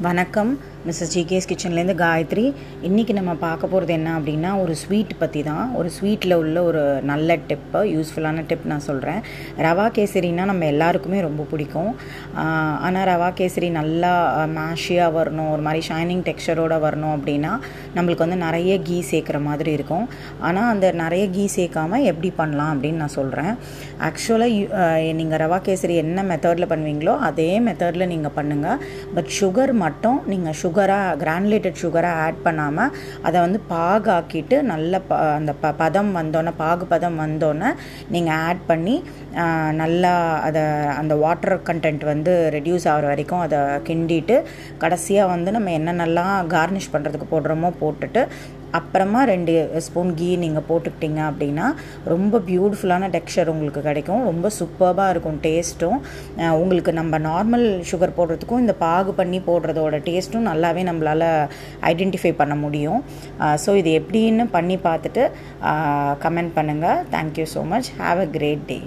வணக்கம். Mrs GK's கிச்சன்லேருந்து Gayatri இன்றைக்கி நம்ம பார்க்க போகிறது என்ன அப்படின்னா ஒரு ஸ்வீட் பற்றி தான். ஒரு ஸ்வீட்டில் உள்ள ஒரு நல்ல டிப்பு யூஸ்ஃபுல்லான டிப் நான் சொல்கிறேன் ரவா கேசரினா நம்ம எல்லாருக்குமே ரொம்ப பிடிக்கும். ஆனால் ரவா கேசரி நல்லா மேஷியாக வரணும் ஒரு மாதிரி ஷைனிங் டெக்ஸ்சரோடு வரணும் அப்படின்னா நம்மளுக்கு வந்து நிறைய கீ சேர்க்குற மாதிரி இருக்கும். ஆனால் அந்த நிறைய கீ சேர்க்காமல் எப்படி பண்ணலாம் அப்படின்னு நான் சொல்கிறேன் ஆக்சுவலாக நீங்கள் ரவா கேசரி என்ன மெத்தடில் பண்ணுவீங்களோ அதே மெத்தடில் நீங்கள் பண்ணுங்கள் பட் சுகர் மட்டும் நீங்கள் சுகராக கிரானுலேட்டட் சுகராக ஆட் பண்ணாமல் அதை வந்து பாகாக்கிட்டு நல்ல ப அந்த ப பதம் வந்தோன்னே பாகு பதம் வந்தோன்னே நீங்கள் ஆட் பண்ணி நல்லா அதை அந்த வாட்டர் கண்டென்ட் வந்து ரெடியூஸ் ஆகிற வரைக்கும் அதை கிண்டிட்டு கடைசியாக வந்து நம்ம என்னென்னலாம் கார்னிஷ் பண்ணுறதுக்கு போடுறோமோ போட்டுட்டு அப்புறமா ரெண்டு ஸ்பூன் கீ நீங்கள் போட்டுக்கிட்டீங்க அப்படின்னா ரொம்ப பியூட்டிஃபுல்லான டெக்ஸ்சர் உங்களுக்கு கிடைக்கும். ரொம்ப சூப்பர்பாக இருக்கும் டேஸ்ட்டும் உங்களுக்கு நம்ம நார்மல் சுகர் போடுறதுக்கும் இந்த பாகு பண்ணி போடுறதோட டேஸ்ட்டும் நல்லாவே நம்மளால் ஐடென்டிஃபை பண்ண முடியும். ஸோ இது எப்படின்னு பண்ணி பார்த்துட்டு கமெண்ட் பண்ணுங்கள் thank you so much have a great day